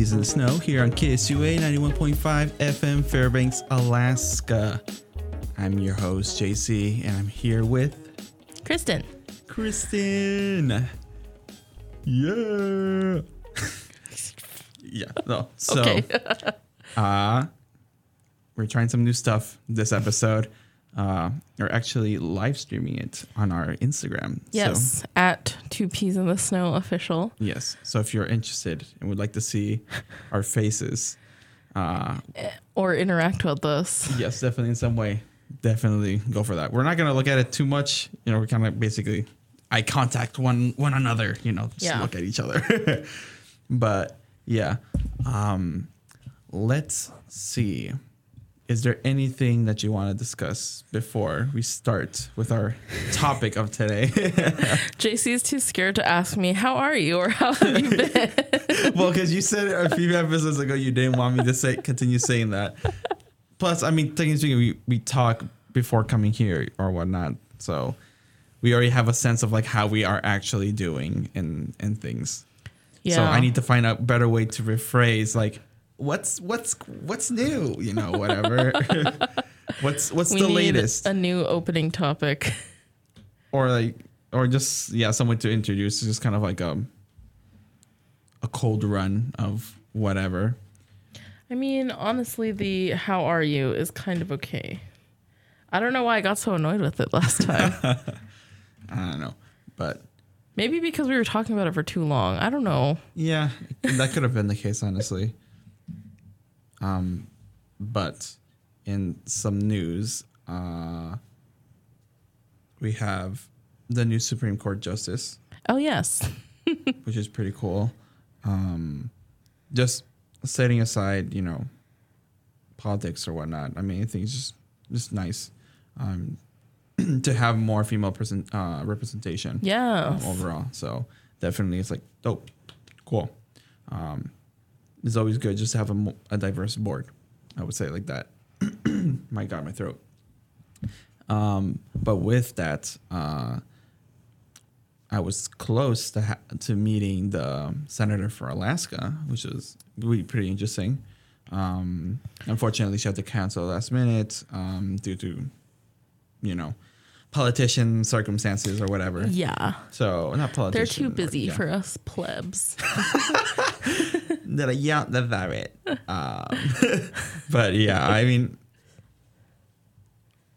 In the Snow here on KSUA 91.5 FM Fairbanks, Alaska. I'm your host, JC, and I'm here with Kristen. Kristen. Yeah. yeah, no. So, Okay. uh, we're trying some new stuff this episode. Uh, we're actually live streaming it on our Instagram. yes, So, at Two Peas in the Snow official. yes. So if you're interested and would like to see our faces, uh, Or interact with us. yes, definitely in some way, definitely go for that. We're not gonna look at it too much. You know, we're kind of basically eye contact one one another. You know, just Yeah. look at each other. but yeah, um, let's see. Is there anything that you want to discuss before we start with our topic of today? JC is too scared to ask me, How are you? or How have you been? well, because you said a few episodes ago you didn't want me to say continue saying that. Plus, I mean, technically speaking, we, we talk before coming here or whatnot, so we already have a sense of like how we are actually doing and and things. yeah. So I need to find a better way to rephrase like what's what's what's new, you know, whatever. what's what's we the need latest, a new opening topic. or like or just yeah, someone to introduce, just kind of like a a cold run of whatever. I mean, honestly, the How are you is kind of okay. I don't know why I got so annoyed with it last time. I don't know, but Maybe because we were talking about it for too long. I don't know. yeah, that could have been the case, honestly. Um, but in some news, uh, we have the new Supreme Court justice, Oh, yes. which is pretty cool. Um, just setting aside, you know, politics or whatnot. I mean, I think it's just just nice um, to have more female person uh, representation. Yeah. um, overall. So definitely, it's like dope, cool. Um, it's always good just to have a, a diverse board. I would say like that. my God, my throat. Um, but with that, uh, I was close to ha- to meeting the senator for Alaska, which was really pretty interesting. Um, unfortunately, she had to cancel last minute um, due to, you know, politician circumstances or whatever. Yeah. So not politicians. They're too busy for us plebs. that. Yeah, that's that it. Um, but yeah, I mean,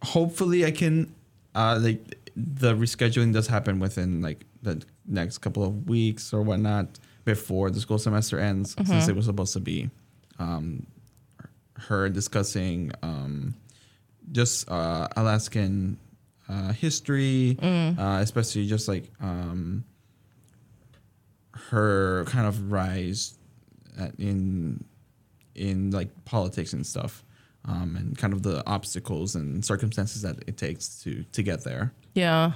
hopefully I can. Uh, like the rescheduling does happen within like the next couple of weeks or whatnot before the school semester ends, since it was supposed to be um, her discussing um, just uh, Alaskan uh, history, uh, especially just like um, her kind of rise at- in in like politics and stuff, um, and kind of the obstacles and circumstances that it takes to to get there. Yeah.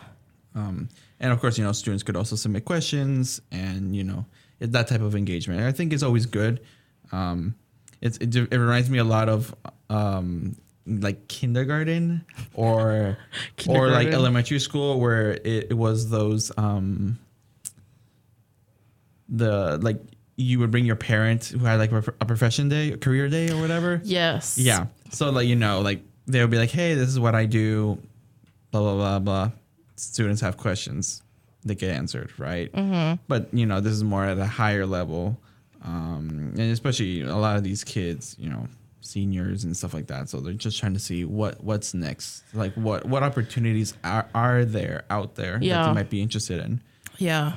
Um, and of course, you know, students could also submit questions and, you know, it, that type of engagement. I think is always good. Um, it's, it, it reminds me a lot of um, like kindergarten or or like elementary school where it, it was those um, the like you would bring your parents who had like a profession day, a career day or whatever. Yes. Yeah. So like you know, like they would be like, "Hey, this is what I do," blah blah blah blah. Students have questions, they get answered, right? Mm-hmm. But you know, this is more at a higher level, um, and especially a lot of these kids, you know, seniors and stuff like that. So they're just trying to see what what's next, like what what opportunities are are there out there that Yeah. they might be interested in Yeah.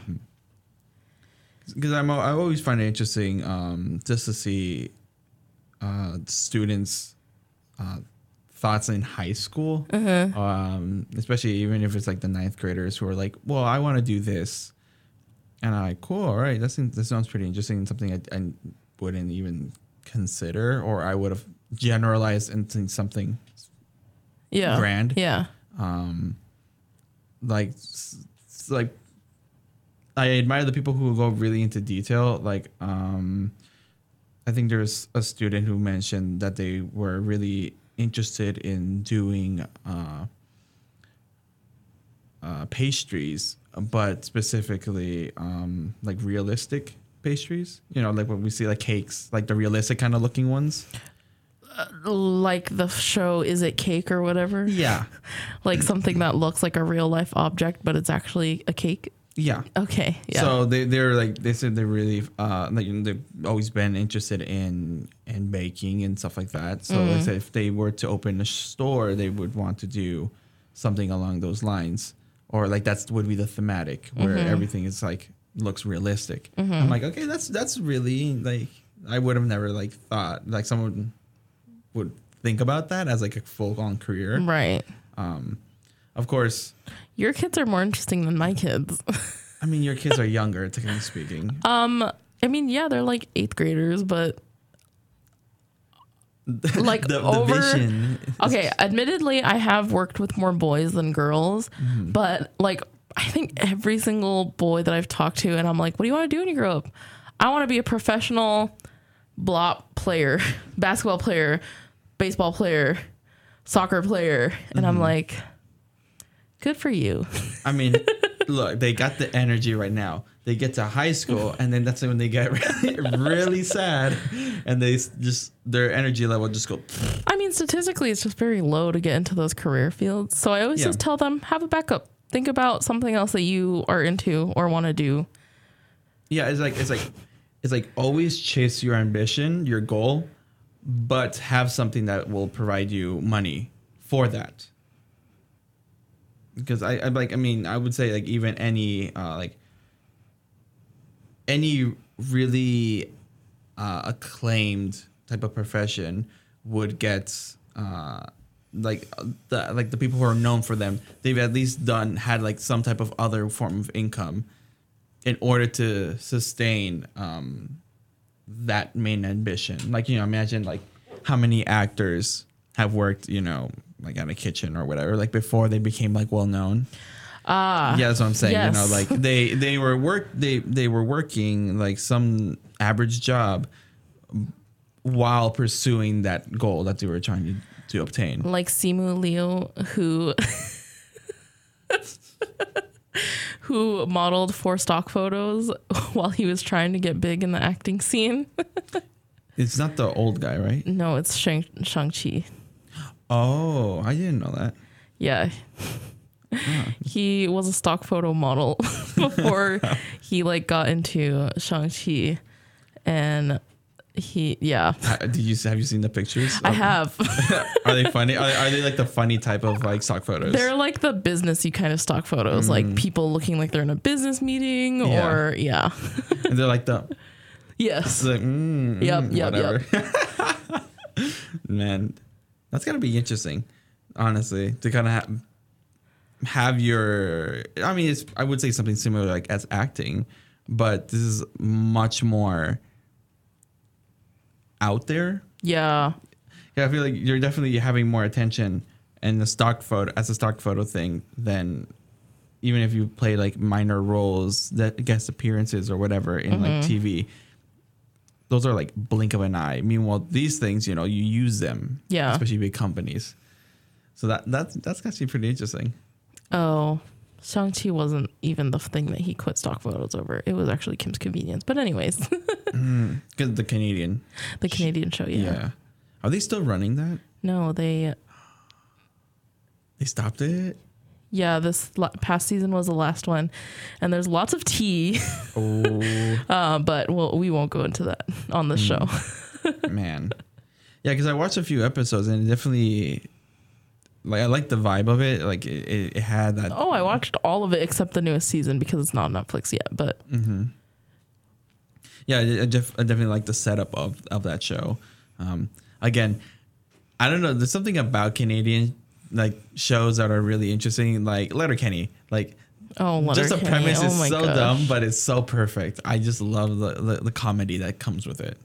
Because I'm I always find it interesting um, just to see uh, students' uh, thoughts in high school, um, especially even if it's like the ninth graders who are like, "Well, I want to do this," and I'm like, "Cool, all right, that seems that sounds pretty interesting. Something I, I wouldn't even consider, or I would have generalized into something Yeah. Grand. Yeah. um like like I admire the people who go really into detail like um I think there's a student who mentioned that they were really interested in doing uh uh pastries but specifically um like realistic pastries. You know, like when we see like cakes, like the realistic kind of looking ones. Like the show Is It Cake or whatever? Yeah, Like something that looks like a real life object, but it's actually a cake. Yeah. Okay. Yeah. So they they're like they said they're really uh like you know, they've always been interested in in baking and stuff like that. So they said if they were to open a store, they would want to do something along those lines, or like that's would be the thematic where everything is like looks realistic. I'm like, okay, that's that's really like I would have never like thought like someone would think about that as like a full on career. right. Um, Of course, Your kids are more interesting than my kids. I mean your kids are younger, technically speaking. Um, I mean, yeah, they're like eighth graders, but like the, the over. vision Okay, admittedly, I have worked with more boys than girls, Mm-hmm. but like I think every single boy that I've talked to, and I'm like, what do you want to do when you grow up? I want to be a professional blop player, basketball player, baseball player, soccer player, and I'm Mm-hmm. like, good for you. I mean, look, they got the energy right now. They get to high school, and then that's when they get really, really sad, and they just their energy level just go. I mean, statistically, it's just very low to get into those career fields. So I always Yeah. just tell them have a backup. Think about something else that you are into or want to do. Yeah, it's like it's like it's like always chase your ambition, your goal, but have something that will provide you money for that. Because I, I like I mean I would say like even any uh, like any really uh, acclaimed type of profession would get uh, like the like the people who are known for them they've at least done had like some type of other form of income in order to sustain um, that main ambition. Like you know, imagine like how many actors have worked, you know, like at a kitchen or whatever, like before they became like well known. Ah, yeah, that's what I'm saying. You know, like they they were work they they were working like some average job while pursuing that goal that they were trying to to obtain. like Simu Liu, who who modeled for stock photos while he was trying to get big in the acting scene. It's not the old guy, right? no, it's Shang Shang Chi. Oh, I didn't know that. Yeah. he was a stock photo model before he like got into Shang-Chi and he yeah. Uh, Did you have you seen the pictures? I have. Are they funny? Are, are they like the funny type of like stock photos? They're like the businessy kind of stock photos, like people looking like they're in a business meeting Yeah. or yeah. And they're like the Yes. like mm, Yep, mm, yep, whatever. Man, that's gotta be interesting, honestly, to kind of have have your. I mean, it's I would say something similar like as acting, but this is much more out there. Yeah. Yeah, I feel like you're definitely having more attention in the stock photo as a stock photo thing than even if you play like minor roles that guest appearances or whatever in like Mm-hmm. TV. Those are like blink of an eye. Meanwhile, these things, you know, you use them. Yeah. Especially big companies. So that that's that's actually pretty interesting. Oh. Shang-Chi wasn't even the thing that he quit stock photos over. It was actually Kim's Convenience. But anyways, mm. Because the Canadian. the Canadian show, Yeah. yeah. Are they still running that? No, they They stopped it. Yeah, this la- past season was the last one, and there's lots of tea, Oh uh, but we'll, we won't go into that on the show. man. Yeah, because I watched a few episodes and it definitely, like, I like the vibe of it. Like, it, it, had that. Oh, I watched all of it except the newest season because it's not on Netflix yet. But Yeah, I, I def- I definitely like the setup of of that show. Um, again, I don't know. There's something about Canadian like shows that are really interesting, like Letterkenny. Like, oh, just the Letterkenny, premise oh is so gosh. dumb, but it's so perfect. I just love the, the the comedy that comes with it.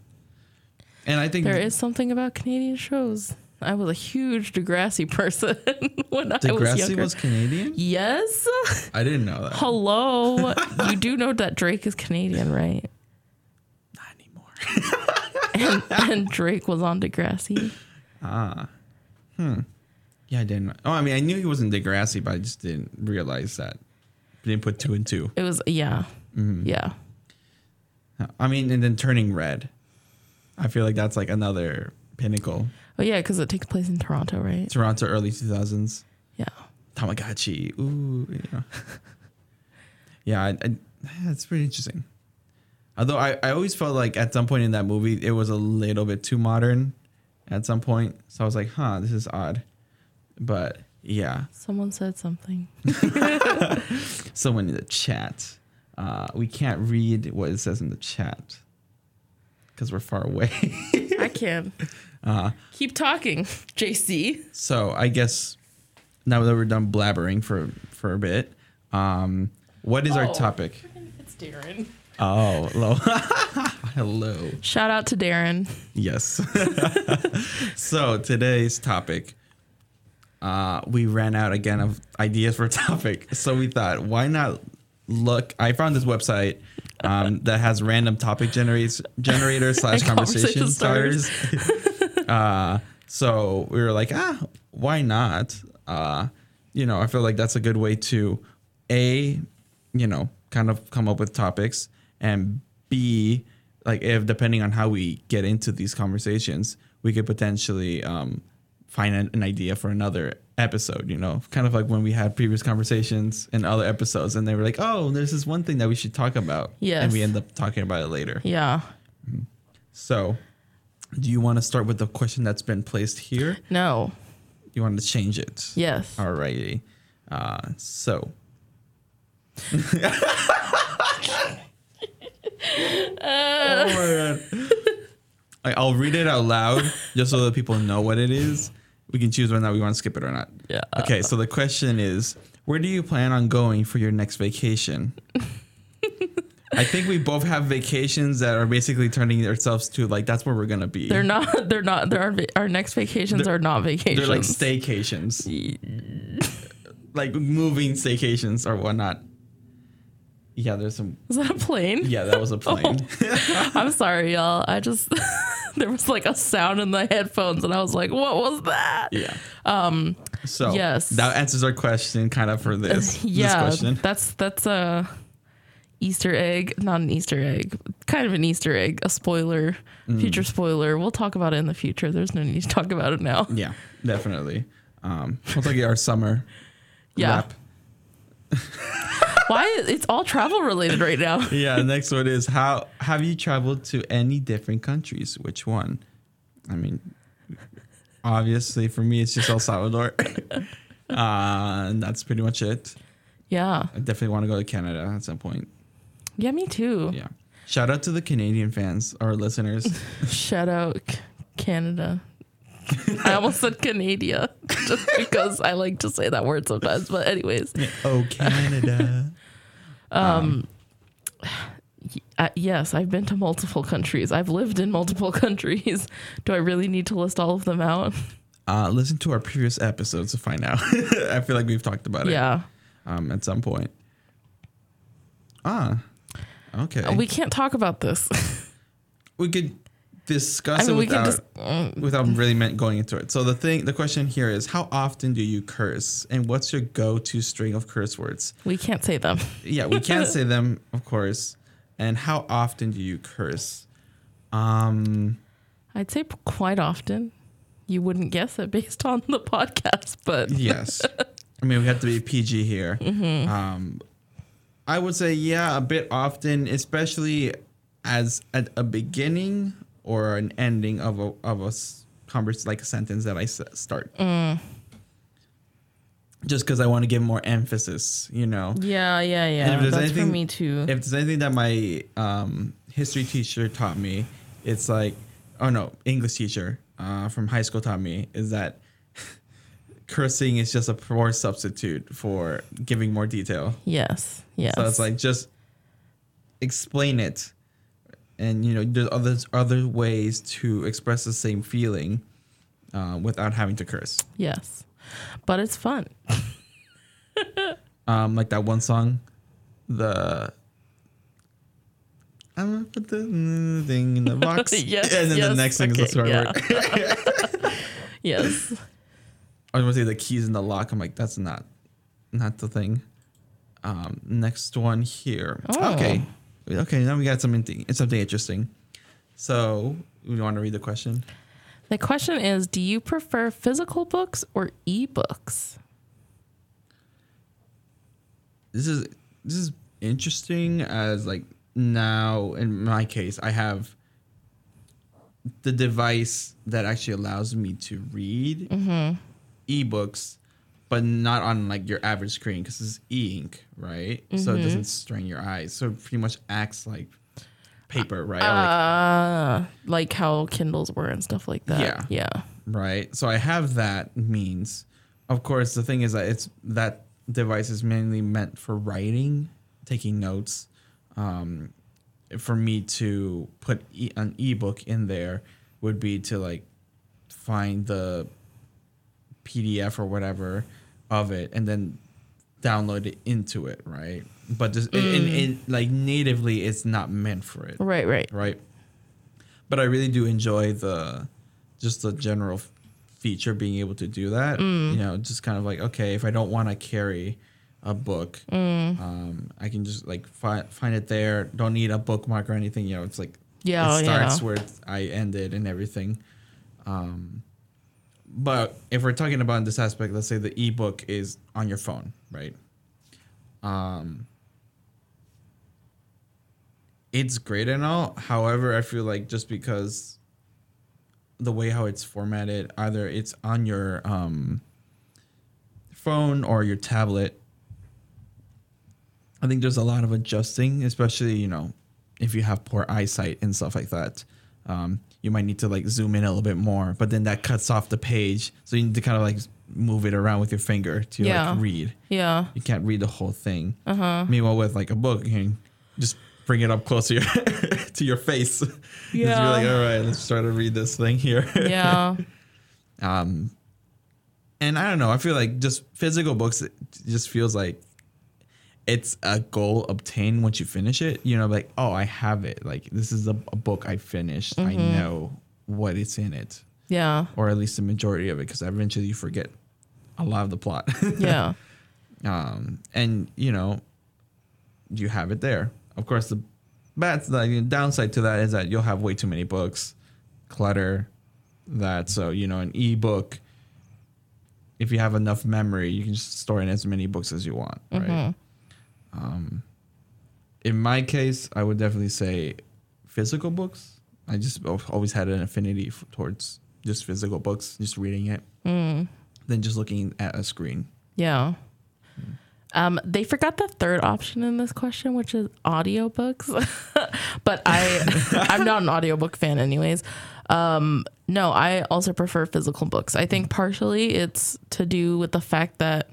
And I think There is something about Canadian shows. I was a huge Degrassi person when I was Degrassi younger. was Canadian. yes. I didn't know that. Hello. you do know that Drake is Canadian, right? Not anymore. And, and Drake was on Degrassi. Ah. Hmm. Yeah, I didn't. Oh, I mean, I knew he wasn't Degrassi, but I just didn't realize that. Didn't put two and two. It was yeah, Mm-hmm. yeah. I mean, and then turning red. I feel like that's like another pinnacle. Oh yeah, because it takes place in Toronto, right? Toronto, early two thousands. Yeah. Tamagotchi. Ooh, you know. yeah, I, I, that's pretty interesting. Although I, I always felt like at some point in that movie it was a little bit too modern at some point. So I was like, huh, this is odd. But yeah. Someone said something. Someone in the chat. Uh, we can't read what it says in the chat because we're far away. I can. Uh, Keep talking, JC. so I guess now that we're done blabbering for for a bit, um, what is our Oh. topic? It's Darren. Oh, hello. hello. Shout out to Darren. Yes. so today's topic, uh, we ran out again of ideas for a topic. So we thought, why not look? I found this website um, that has random topic generators generator slash conversation starters. uh, so we were like, ah, why not? Uh, you know, I feel like that's a good way to a, you know, kind of come up with topics, and b, like if depending on how we get into these conversations, we could potentially um, find an, idea for another episode. You know, kind of like when we had previous conversations in other episodes, and they were like, "Oh, there's this one thing that we should talk about," Yes. and we end up talking about it later. Yeah. So, do you want to start with the question that's been placed here? No. You want to change it? Yes. Alrighty. Uh, so. oh my god. I'll read it out loud just so that people know what it is. We can choose whether or not we want to skip it or not. Yeah. Uh, okay, uh. so the question is where do you plan on going for your next vacation? I think we both have vacations that are basically turning ourselves to like that's where we're gonna be. They're not. They're not. They're va- Our next vacations are not vacations. They're like staycations. like moving staycations or whatnot. Yeah, there's some. Is that a plane? Yeah, that was a oh. plane. I'm sorry, y'all. I just there was like a sound in the headphones, and I was like, "What was that?" yeah. Um. So yes. that answers our question, kind of for this. yeah, This question. that's that's a Easter egg, not an Easter egg, kind of an Easter egg, a spoiler, Mm. future spoiler. We'll talk about it in the future. There's no need to talk about it now. Yeah, definitely. Um, we'll take our summer. Yeah. Why? It's all travel related right now. Yeah. Next one is how have you traveled to any different countries? Which one? I mean, obviously for me it's just El Salvador. uh, and that's pretty much it. Yeah, I definitely want to go to Canada at some point. yeah, me too. Yeah. Shout out to the Canadian fans, our listeners. Shout out Canada. I almost said Canada just because I like to say that word sometimes. But anyways, oh, Canada. uh, yes, I've been to multiple countries. I've lived in multiple countries. Do I really need to list all of them out? Uh, listen to our previous episodes to find out. I feel like we've talked about it Yeah, um, at some point. Ah, okay. we can't talk about this. we could discuss I mean, it without, just. mm, without really meant going into it. So the thing, the question here is, how often do you curse, and what's your go-to string of curse words? we can't say them. Yeah, we can't say them, of course. And how often do you curse? Um, I'd say quite often. You wouldn't guess it based on the podcast, but yes. I mean, we have to be PG here. Mm-hmm. Um, I would say, yeah, a bit often, especially as at a beginning or an ending of a of a s- convers like a sentence that I s- start. Mm. Just because I want to give more emphasis, you know. yeah, yeah, And yeah. if there's That's for me too. If there's anything that my um, history teacher taught me, it's like, oh no, English teacher uh, from high school taught me is that cursing is just a poor substitute for giving more detail. yes, yes. So it's like just explain it, and you know there's other other ways to express the same feeling uh, without having to curse. yes, but it's fun. Um, like that one song, the. I'm gonna put the thing in the box. Yes, and then the next thing is the okay, swear yeah. word. Yes. I was gonna say the keys in the lock. I'm like, that's not, not the thing. Um, next one here. Oh. Okay, Okay, now we got something something interesting. So, we want to read the question. The question is Do you prefer physical books or ebooks? This is this is interesting as like now in my case I have the device that actually allows me to read mm-hmm. ebooks but not on like your average screen because it's e-ink right so it doesn't strain your eyes so it pretty much acts like paper right Or, like, Uh, like how Kindles were and stuff like that. Yeah. Yeah. right? So I have that means. Of course, the thing is that it's that device is mainly meant for writing, taking notes. Um, for me to put e- an ebook in there would be to like find the PDF or whatever of it and then download it into it, right? But just in, in, in like natively, it's not meant for it Right, right. right? But I really do enjoy the just the general feature being able to do that. Mm. You know, just kind of like okay, if I don't want to carry a book, Mm. um, I can just like find find it there. Don't need a bookmark or anything. You know, it's like Yeah, it starts yeah. where I ended and everything. Um, but if we're talking about in this aspect, let's say the ebook is on your phone, right? Um, it's great and all. However, I feel like just because the way how it's formatted, either it's on your um, phone or your tablet, I think there's a lot of adjusting, especially you know if you have poor eyesight and stuff like that. Um, you might need to like zoom in a little bit more, but then that cuts off the page, so you need to kind of like move it around with your finger to Yeah. like read. Yeah. You can't read the whole thing. Uh-huh. Meanwhile, with like a book, you can just bring it up closer to your to your face. Yeah. like, all right, let's try to read this thing here. Yeah. Um, and I don't know. I feel like just physical books it just feels like it's a goal obtained once you finish it. You know, like oh, I have it. Like this is a, a book I finished. I know what is in it, Yeah. or at least the majority of it, because eventually you forget a lot of the plot. Yeah. um, and you know, you have it there. Of course, the bad the downside to that is that you'll have way too many books, clutter. That so you know an ebook. If you have enough memory, you can just store in as many books as you want, right? Um, in my case, I would definitely say physical books. I just always had an affinity towards just physical books, just reading it, Mm. than just looking at a screen. Yeah. Um, they forgot the third option in this question, which is audiobooks. but I I'm not an audiobook fan anyways. Um, no, I also prefer physical books. I think partially it's to do with the fact that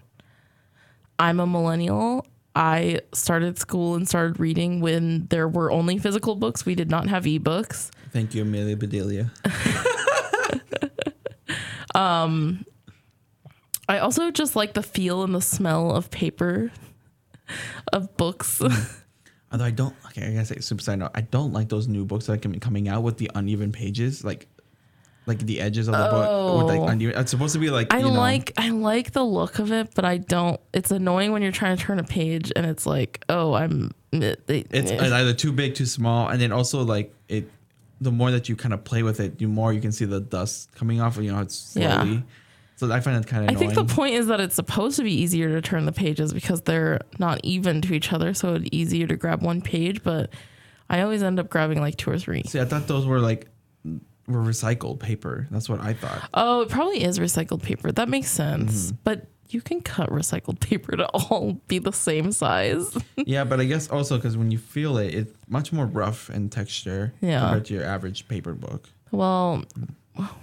I'm a millennial. I started school and started reading when there were only physical books. We did not have ebooks. Thank you, Amelia Bedelia. um, I also just like the feel and the smell of paper of books. Although I don't, okay, I gotta say, super side note, I don't like those new books that can be coming out with the uneven pages, like, like the edges of the book with Oh. like uneven. It's supposed to be like I you know, like I like the look of it, but I don't. It's annoying when you're trying to turn a page and it's like, oh, I'm. It, it- it's either too big, too small, and then also like it. The more that you kind of play with it, the more you can see the dust coming off. You know, it's Yeah. So I find it kind of I annoying. think the point is that it's supposed to be easier to turn the pages because they're not even to each other, so it's easier to grab one page. But I always end up grabbing like two or three. See, I thought those were like recycled paper. That's what I thought. Oh, it probably is recycled paper. That makes sense. Mm-hmm. But you can cut recycled paper to all be the same size. yeah, but I guess also because when you feel it, it's much more rough in texture Yeah. compared to your average paper book. well,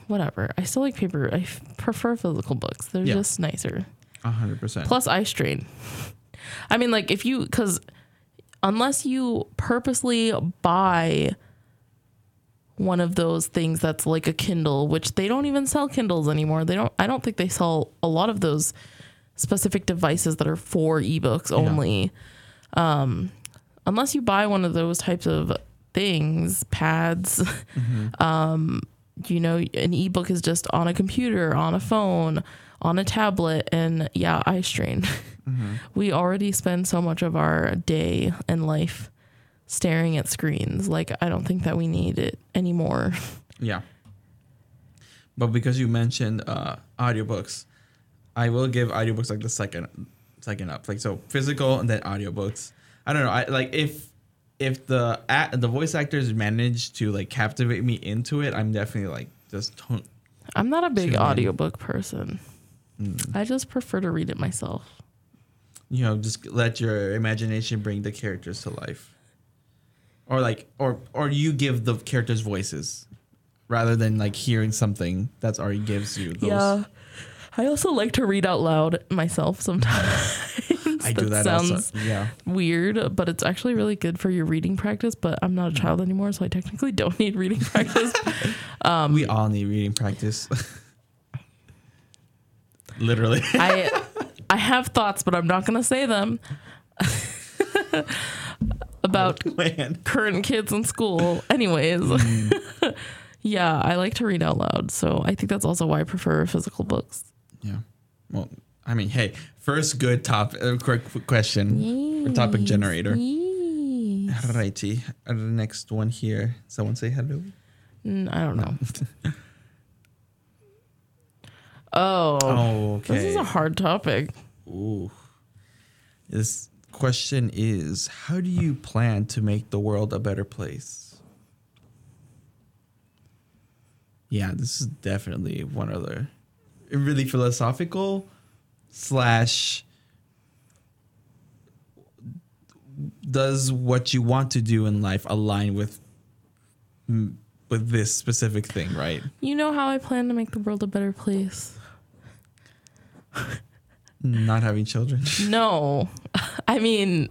whatever. I still like paper. I f- prefer physical books. They're Yeah. just nicer. Hundred percent. Plus eye strain. I mean, like if you because unless you purposely buy one of those things that's like a Kindle, which they don't even sell Kindles anymore. They don't. I don't think they sell a lot of those specific devices that are for ebooks only. Um, unless you buy one of those types of things, pads. um, you know, an ebook is just on a computer, on a phone, on a tablet, and yeah, eye strain. we already spend so much of our day and life staring at screens. Like I don't think that we need it anymore. Yeah. But because you mentioned uh, audiobooks, I will give audiobooks like the second second up. Like so physical and then audiobooks. I don't know. I like if if the the voice actors manage to like captivate me into it, I'm definitely like just don't I'm not a big Tune in. audiobook person. Mm. I just prefer to read it myself. you know just let your imagination bring the characters to life or like or or you give the characters voices rather than like hearing something that's already gives you those Yeah. I also like to read out loud myself sometimes. i do that sounds also yeah weird, but it's actually really good for your reading practice. But I'm not a child anymore, so I technically don't need reading practice. Um, we all need reading practice literally I I have thoughts, but I'm not gonna say them about current kids in school. Anyways, yeah, I like to read out loud, so I think that's also why I prefer physical books. yeah well i mean hey first good topic, uh, quick question for topic generator Yee. Alrighty, uh, the next one here. Someone say hello. Mm, I don't know. Oh, Oh, okay. this is a hard topic. Ooh. This question is How do you plan to make the world a better place? Yeah, this is definitely one of the really philosophical slash does what you want to do in life align with with this specific thing, right? You know how I plan to make the world a better place? Not having children. No. I mean,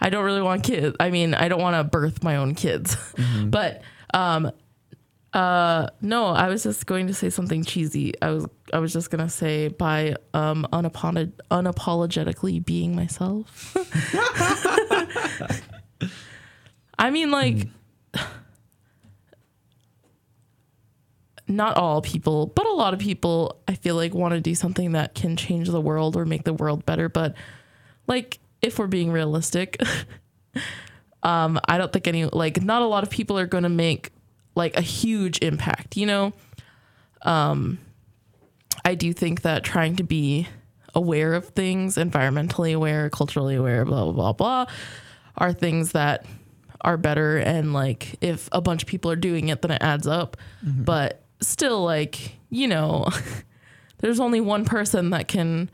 I don't really want kids. I mean, I don't want to birth my own kids. But um uh no, I was just going to say something cheesy. I was I was just going to say by um unapolo- unapologetically being myself. I mean like not all people, but a lot of people I feel like want to do something that can change the world or make the world better, but like if we're being realistic, um I don't think any like not a lot of people are going to make like a huge impact, you know? Um I do think that trying to be aware of things, environmentally aware, culturally aware, blah blah blah blah are things that are better and like if a bunch of people are doing it then it adds up. But still like, you know, there's only one person that can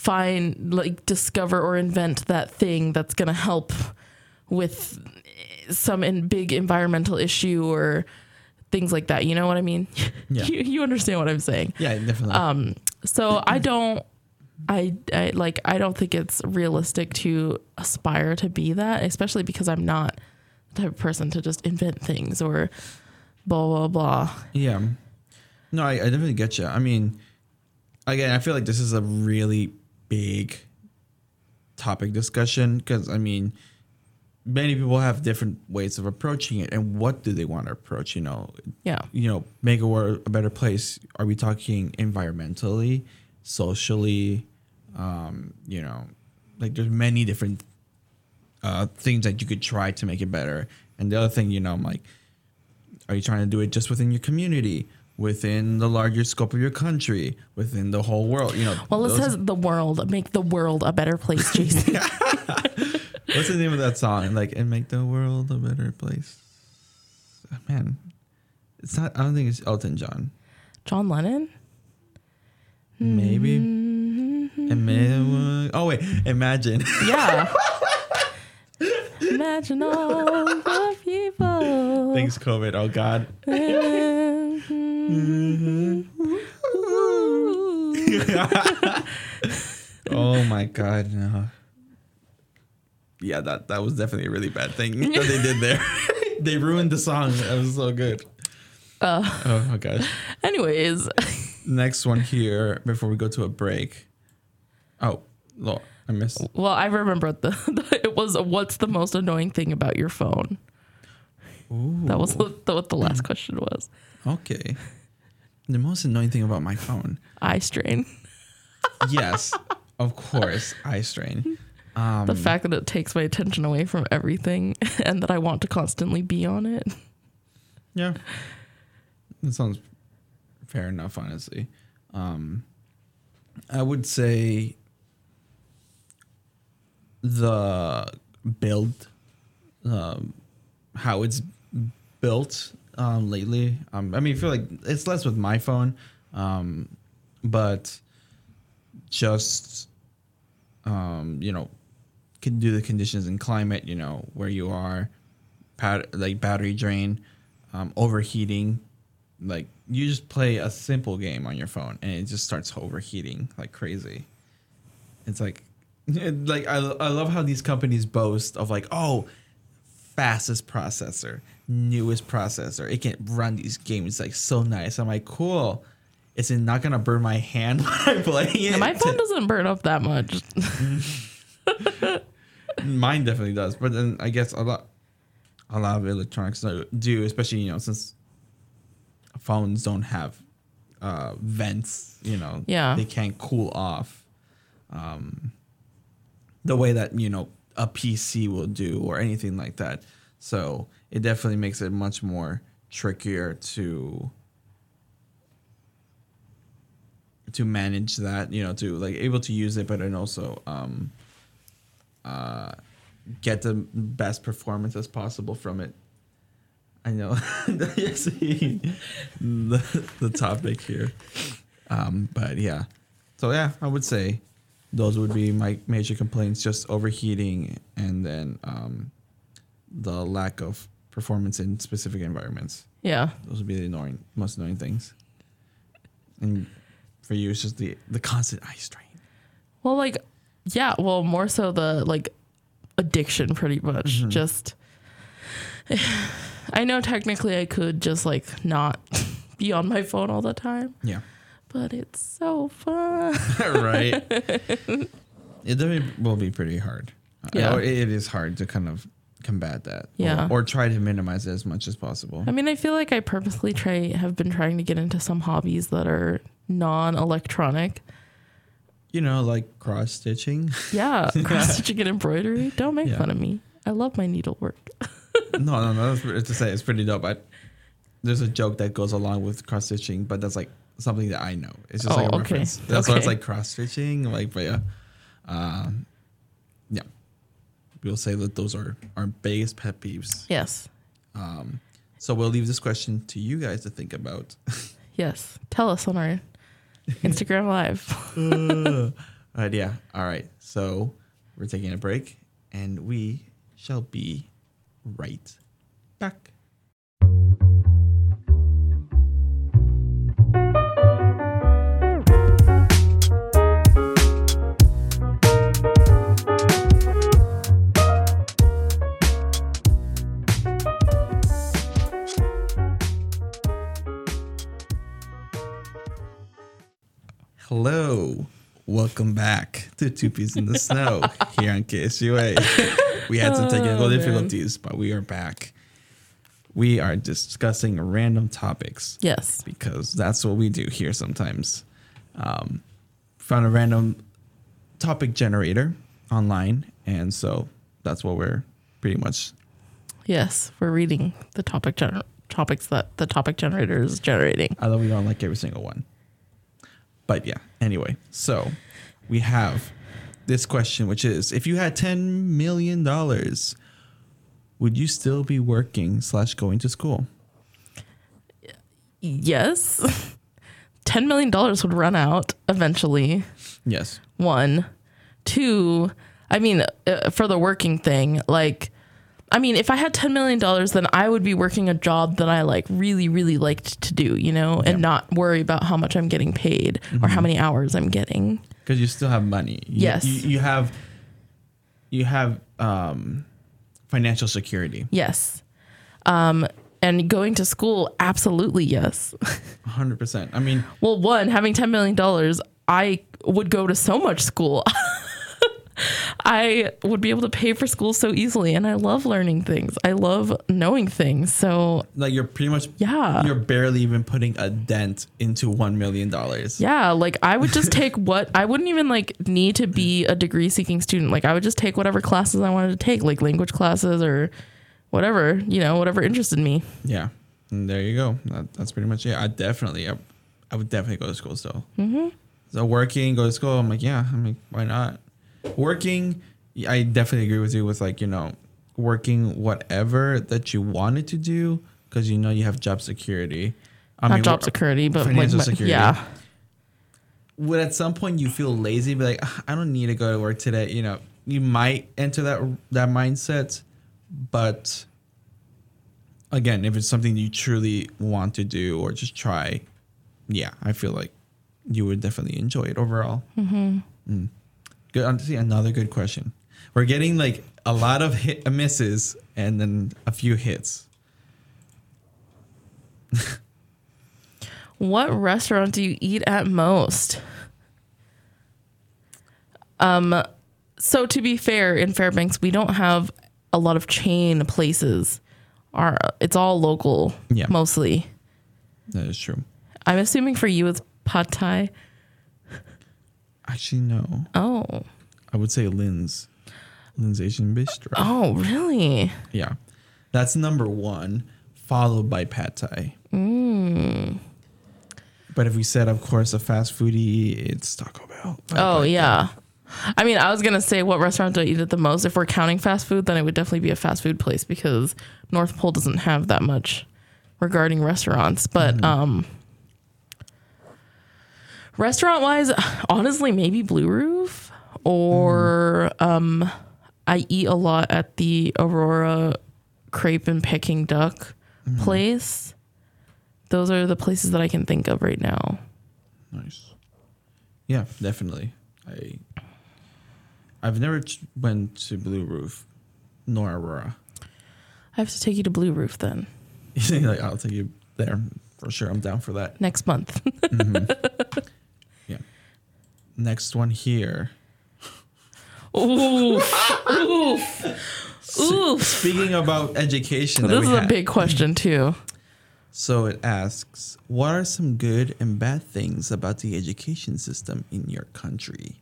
find like discover or invent that thing that's going to help with some in big environmental issue or things like that. You know what I mean? Yeah. you, you understand what I'm saying. Yeah, definitely. Um, so I don't, I, I like, I don't think it's realistic to aspire to be that, especially because I'm not the type of person to just invent things or blah blah blah. Yeah. No, I, I definitely get you. I mean, again, I feel like this is a really big topic discussion because, I mean, many people have different ways of approaching it and what do they want to approach, you know? Yeah, You know, make a world a better place. Are we talking environmentally, socially, um, you know, like there's many different uh, things that you could try to make it better. And the other thing, you know, I'm like, are you trying to do it just within your community, within the larger scope of your country, within the whole world? You know, well, it says the world make the world a better place, Jason. what's the name of that song? Like, and make the world a better place. Oh, man, it's not. I don't think it's Elton John. John Lennon. Maybe. Mm-hmm. Ima- oh wait, imagine. Yeah. Imagine all the people. Thanks, COVID. Oh God. Oh my God. No. Yeah, that that was definitely a really bad thing that they did there. they ruined the song. That was so good. Uh, Oh my gosh. anyways, Next one here before we go to a break. Oh, look, I missed. well, I remember the, the it was what's the most annoying thing about your phone? Ooh, That was what the, what the last question was. okay. The most annoying thing about my phone. Eye strain. Yes, of course, eye strain. Um, the fact that it takes my attention away from everything and that I want to constantly be on it. Yeah. That sounds fair enough, honestly. Um, I would say the build, um, how it's built um, lately. Um, I mean, I feel like it's less with my phone, um, but just, um, you know, can do the conditions and climate, you know, where you are, pat- like battery drain, um, overheating. Like you just play a simple game on your phone and it just starts overheating like crazy. It's like, like I, I love how these companies boast of like, oh, fastest processor, newest processor. It can run these games like so nice. I'm like, cool. Is it not gonna burn my hand when I'm playing it? My phone doesn't burn up that much. Mine definitely does, but then I guess a lot, a lot of electronics do, especially you know since phones don't have uh, vents. You know, Yeah. they can't cool off, um, the way that you know a PC will do or anything like that. So it definitely makes it much more trickier to to manage that. You know, to like able to use it, but then also um, uh, get the best performance as possible from it. I know seeing the, the topic here. Um, but yeah. So yeah, I would say those would be my major complaints, just overheating and then um, the lack of performance in specific environments. yeah. Those would be the annoying most annoying things. And for you it's just the the constant eye strain. Well, like, yeah. Well, more so the like addiction, pretty much. Just, I know technically I could just like not be on my phone all the time, Yeah. But it's so fun. right? it will be pretty hard. Yeah. It is hard to kind of combat that. Yeah. Or, or try to minimize it as much as possible. I mean, I feel like I purposely try have been trying to get into some hobbies that are non-electronic. You know, like cross stitching. Yeah, cross stitching and embroidery. Don't make Yeah. fun of me. I love my needlework. no, no, no. That's to say it's pretty dope. But there's a joke that goes along with cross stitching, but that's like something that I know. It's just Oh, like a okay. reference. That's why it's like cross stitching. Like, but yeah, um, yeah. We'll say that those are our biggest pet peeves. Yes, Um, so we'll leave this question to you guys to think about. yes. Tell us on our Instagram live. All right, yeah. All right. So we're taking a break and we shall be right back. Welcome back to Two Peas in the Snow here on KSUA. We had some technical Oh, difficulties, but we are back. We are discussing random topics Yes. because that's what we do here sometimes. Um, found a random topic generator online, and so that's what we're pretty much. Yes. We're reading the topic gener- topics that the topic generator is generating. Although we don't like every single one, but yeah. Anyway, so we have this question, which is: If you had ten million dollars, would you still be working slash going to school? Yes. $10 million would run out eventually. Yes. One. Two, I mean, uh, for the working thing, like, I mean, if I had $10 million, then I would be working a job that I like really, really liked to do, you know, and Yeah. not worry about how much I'm getting paid or how many hours I'm getting. because you still have money. You- Yes. you, you have you have um, financial security. Yes. Um, and going to school, absolutely yes. hundred percent. I mean, Well, one, having $10 million, I would go to so much school. I would be able to pay for school so easily, and I love learning things. I love knowing things. So Like you're pretty much yeah, you're barely even putting a dent into one million dollars. yeah. Like I would just take what I wouldn't even like need to be a degree seeking student. Like I would just take whatever classes I wanted to take, like language classes or whatever you know, whatever interested me. Yeah. And there you go. That, that's pretty much it. I definitely, I, I would definitely go to school still. Mm-hmm. So working, go to school. I'm like, yeah. I'm like, why not? Working, I definitely agree with you with like, you know, working whatever that you wanted to do because you know you have job security. I Not job security, but financial like, security. Yeah, Would at some point you feel lazy, be like, "Ah, I don't need to go to work today. You know, you might enter that that mindset, but again, if it's something you truly want to do or just try, yeah, I feel like you would definitely enjoy it overall. Mm-hmm. Good. See, another good question. We're getting like a lot of hit uh, misses and then a few hits. What restaurant do you eat at most? Um, so to be fair, in Fairbanks, we don't have a lot of chain places. Our it's all local, Yeah. mostly. That is true. I'm assuming for you it's pad thai. Actually, no. Oh, I would say Lynn's. Lynn's Asian Bistro. oh, really? Yeah. That's number one, followed by pad thai. But if we said, of course, a fast foodie, it's Taco Bell. Oh, yeah. I mean, I was gonna say what restaurant do I eat at the most? If we're counting fast food, then it would definitely be a fast food place because North Pole doesn't have that much regarding restaurants. But um restaurant wise, honestly, maybe Blue Roof or um I eat a lot at the Aurora Crepe and Peking Duck place. Those are the places that I can think of right now. Nice. Yeah, definitely. I I've never ch- went to Blue Roof nor Aurora. I have to take you to Blue Roof then like I'll take you there for sure. I'm down for that. next month. Yeah. Next one here. Oof. Oof. Oof. Speaking about education, that This we is a had- big question too. So it asks, what are some good and bad things about the education system in your country?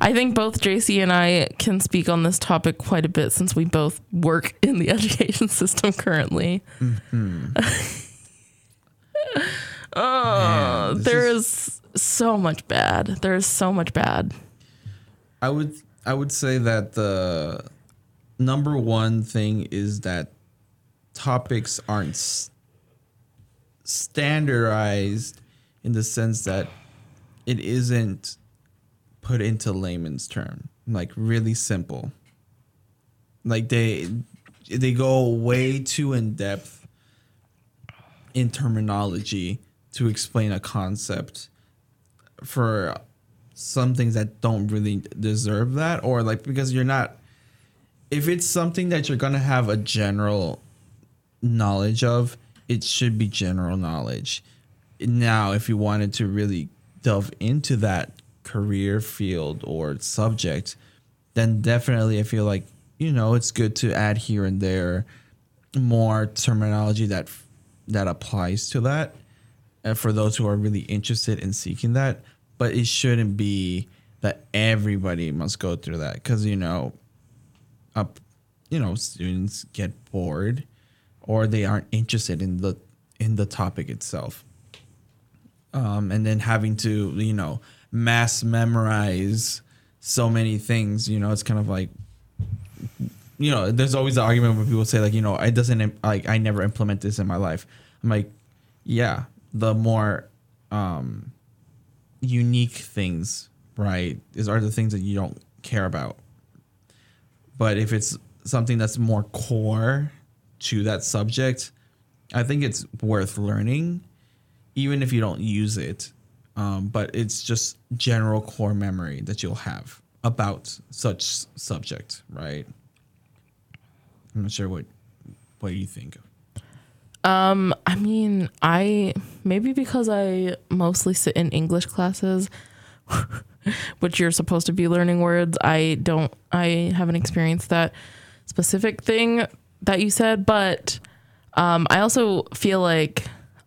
I think both JC and I can speak on this topic quite a bit since we both work in the education system currently. Mm-hmm. oh, this there is- is so much bad. There is so much bad. I would I would say that the number one thing is that topics aren't s- standardized in the sense that it isn't put into layman's term, like really simple. Like they they go way too in depth in terminology to explain a concept for some things that don't really deserve that or like because you're not if it's something that you're going to have a general knowledge of it should be general knowledge. Now if you wanted to really delve into that career field or subject then definitely i feel like you know it's good to add here and there more terminology that that applies to that for those who are really interested in seeking that but it shouldn't be that everybody must go through that because you know up you know students get bored or they aren't interested in the in the topic itself. Um, and then having to you know mass memorize so many things you know it's kind of like you know there's always the argument where people say like you know it doesn't like i never implement this in my life. I'm like yeah the more um unique things right is are the things that you don't care about. But if it's something that's more core to that subject i think it's worth learning even if you don't use it. Um, but it's just general core memory that you'll have about such subject right? I'm not sure what what you think Um, I mean, I maybe because I mostly sit in English classes which you're supposed to be learning words. I don't, I haven't experienced that specific thing that you said, but um, I also feel like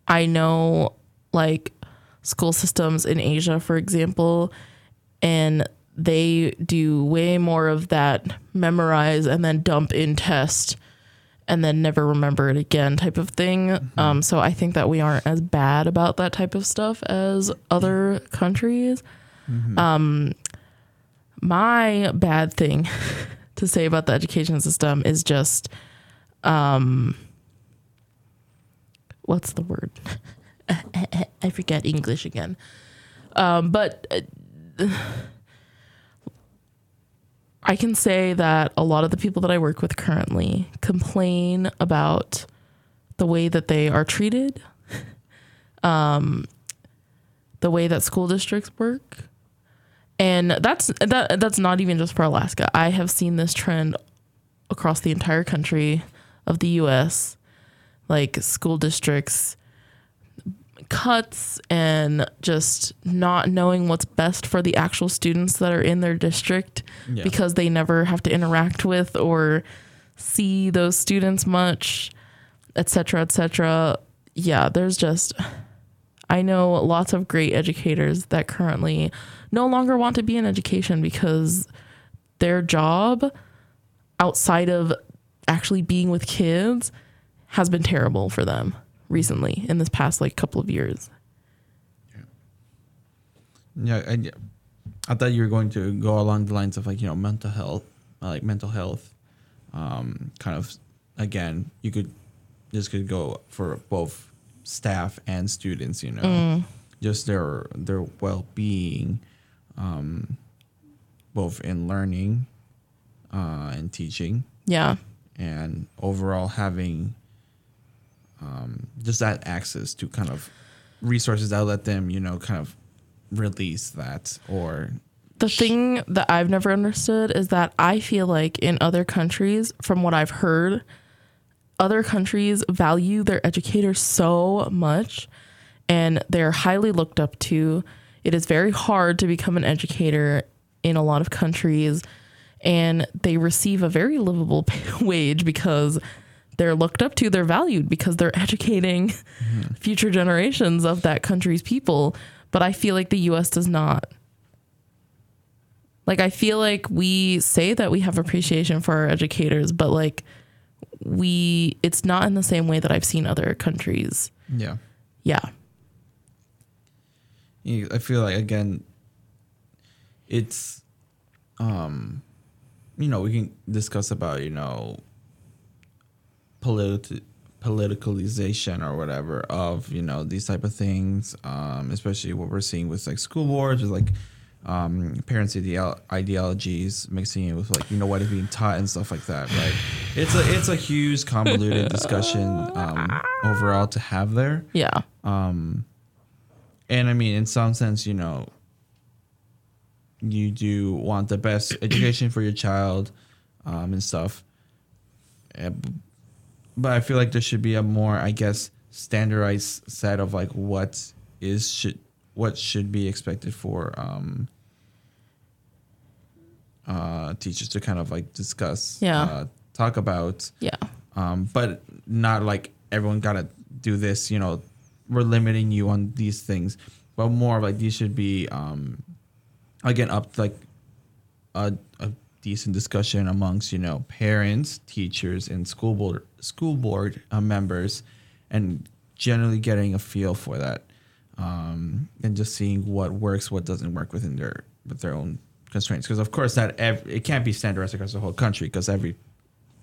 I know like school systems in Asia, for example, and they do way more of that memorize and then dump in test and then never remember it again type of thing. Mm-hmm. Um, so I think that we aren't as bad about that type of stuff as other countries. Mm-hmm. Um, my bad thing to say about the education system is just, um, what's the word? I forget English again. Um, but uh, I can say that a lot of the people that I work with currently complain about the way that they are treated, um, the way that school districts work, and that's that. That's not even just for Alaska. I have seen this trend across the entire country of the U.S. Like school districts cuts and just not knowing what's best for the actual students that are in their district yeah. because they never have to interact with or see those students much etc etc yeah there's just i know lots of great educators that currently no longer want to be in education because their job outside of actually being with kids has been terrible for them recently in this past like couple of years. Yeah, yeah I, I thought you were going to go along the lines of like you know mental health, uh, like mental health, um, kind of. Again, you could this could go for both staff and students. You know, mm. just their their well being, um, both in learning, uh, and teaching. Yeah, and overall having um, just that access to kind of resources that let them, you know, kind of release that or the thing that I've never understood is that I feel like in other countries, from what I've heard, other countries value their educators so much and they're highly looked up to. It is very hard to become an educator in a lot of countries, and they receive a very livable wage because they're looked up to, they're valued because they're educating mm-hmm. future generations of that country's people. But I feel like the US does not. Like, I feel like we say that we have appreciation for our educators, but like, we, it's not in the same way that I've seen other countries. Yeah. Yeah. I feel like, again, it's, um, you know, we can discuss about, you know, politi- politicalization or whatever of you know these type of things um, especially what we're seeing with like school boards with like um, parents ideologies mixing it with like you know what is being taught and stuff like that right? It's a it's a huge convoluted discussion um, overall to have there. Yeah. Um and i mean in some sense you know you do want the best education for your child um, and stuff eh, but I feel like there should be a more, I guess, standardized set of like what is should what should be expected for um, uh, teachers to kind of like discuss, yeah, uh, talk about, yeah, um, but not like everyone gotta do this. You know, we're limiting you on these things, but more like these should be um, again up to like a, a decent discussion amongst you know parents, teachers, and school board school board uh, members, and generally getting a feel for that, um, and just seeing what works, what doesn't work within their with their own constraints. Because of course that ev- it can't be standardized across the whole country because every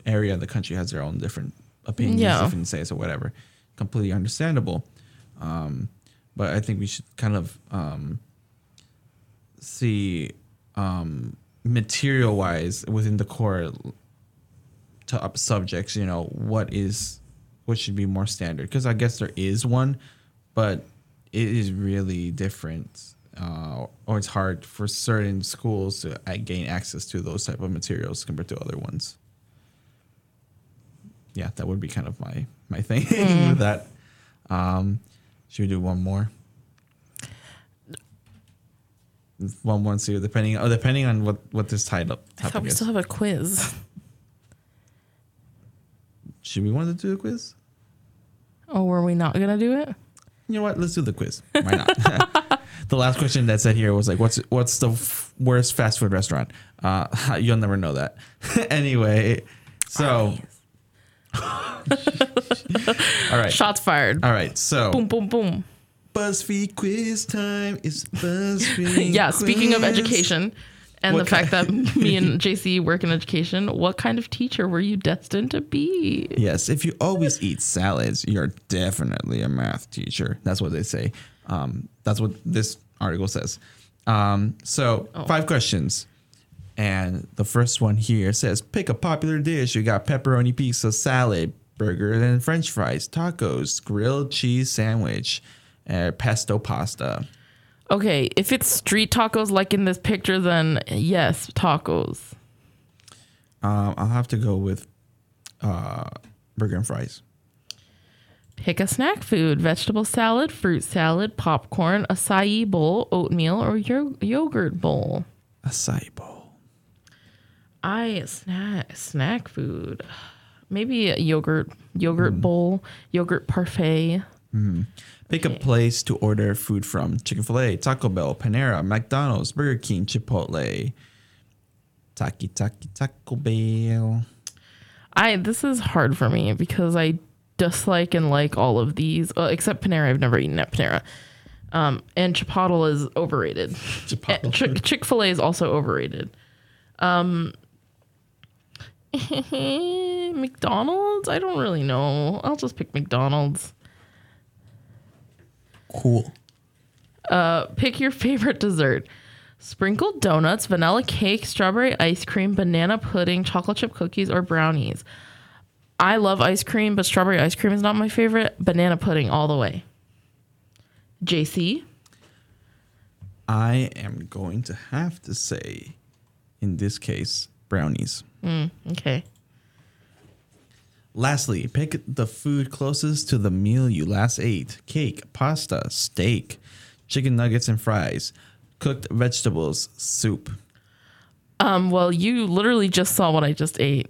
area of the country has their own different opinions, yeah. different says or whatever. Completely understandable. Um, but I think we should kind of um, see um, material wise within the core top subjects you know what is what should be more standard? Because i guess there is one but it is really different uh, or it's hard for certain schools to gain access to those type of materials compared to other ones. Yeah that would be kind of my my thing. Mm. with that um should we do one more one one two depending oh depending on what what this title I thought we is. still have a quiz. Should we want to do a quiz? Oh, were we not gonna do it? You know what? Let's do the quiz. Why not? the last question that said here was like, "What's what's the f- worst fast food restaurant?" Uh, you'll never know that. anyway, so all right, Shots fired. all right. So Boom, boom, boom. BuzzFeed quiz time is BuzzFeed. Yeah. Speaking of education, and What the fact that me and JC work in education, what kind of teacher were you destined to be? Yes, if you always eat salads, you're definitely a math teacher. That's what they say. Um, that's what this article says. Um, so, Oh. five questions. And the first one here says pick a popular dish. You got pepperoni pizza, salad, burger, and french fries, tacos, grilled cheese sandwich, uh, pesto pasta. Okay, if it's street tacos like in this picture, then yes, tacos. Um, I'll have to go with uh, burger and fries. Pick a snack food vegetable salad, fruit salad, popcorn, acai bowl, oatmeal, or yo- yogurt bowl. Acai bowl. I snack snack food. Maybe a yogurt yogurt bowl, yogurt parfait. Pick a place to order food from Chick fil A, Taco Bell, Panera, McDonald's, Burger King, Chipotle. Taki Taki Taco Bell. I this is hard for me because I dislike and like all of these, uh, except Panera. I've never eaten at Panera. Um, and Chipotle is overrated. Chipotle. Chick Fil A is also overrated. Um, McDonald's. I don't really know. I'll just pick McDonald's. Cool. Uh, pick your favorite dessert. Sprinkled donuts, vanilla cake, strawberry ice cream, banana pudding, chocolate chip cookies, or brownies. I love ice cream, but strawberry ice cream is not my favorite. Banana pudding all the way. JC, I am going to have to say, in this case, brownies. okay. Lastly, pick the food closest to the meal you last ate cake, pasta, steak, chicken nuggets and fries, cooked vegetables, soup. Um, well, you literally just saw what I just ate.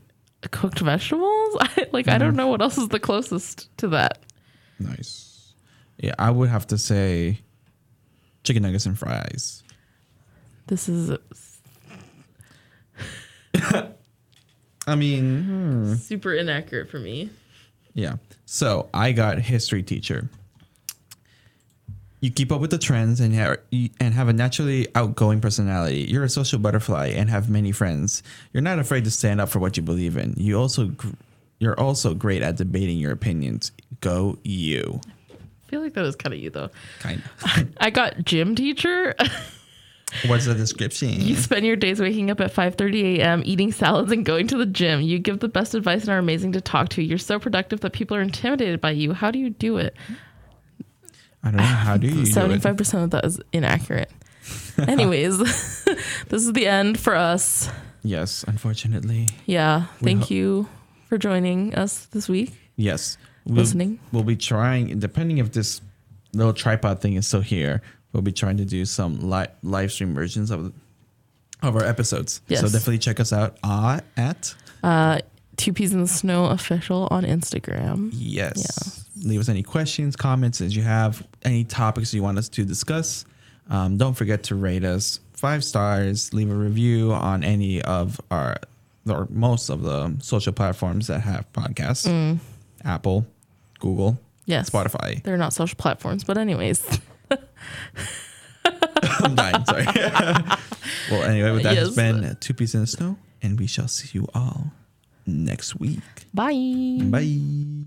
Cooked vegetables? I, like, I don't know what else is the closest to that. Nice. Yeah, I would have to say chicken nuggets and fries. This is I mean, mm-hmm. super inaccurate for me. yeah. So I got history teacher. You keep up with the trends and have, and have a naturally outgoing personality. You're a social butterfly and have many friends. You're not afraid to stand up for what you believe in. You also you're also great at debating your opinions. Go you. I feel like that was kind of you, though. Kind of. I got gym teacher. What's the description? You spend your days waking up at 5:30 a.m., eating salads and going to the gym. You give the best advice and are amazing to talk to. You're so productive that people are intimidated by you. How do you do it? I don't know. How do you 75% of that is inaccurate. Anyways, this is the end for us. Yes, unfortunately. Yeah, We thank ho- you for joining us this week. Yes. We'll, Listening. We'll be trying, depending if this little tripod thing is still here, we'll be trying to do some li- live stream versions of of our episodes. Yes. So definitely check us out uh, at Uh, Two Peas in the Snow official on Instagram. yes. Yeah. Leave us any questions, comments as you have, any topics you want us to discuss. Um, don't forget to rate us five stars. Leave a review on any of our or most of the social platforms that have podcasts. Apple, Google, Mm. Yes. Spotify. They're not social platforms, but anyways. I'm dying. Sorry. well, anyway, with that has been Two Peas in the Snow, and we shall see you all next week. Bye. Bye.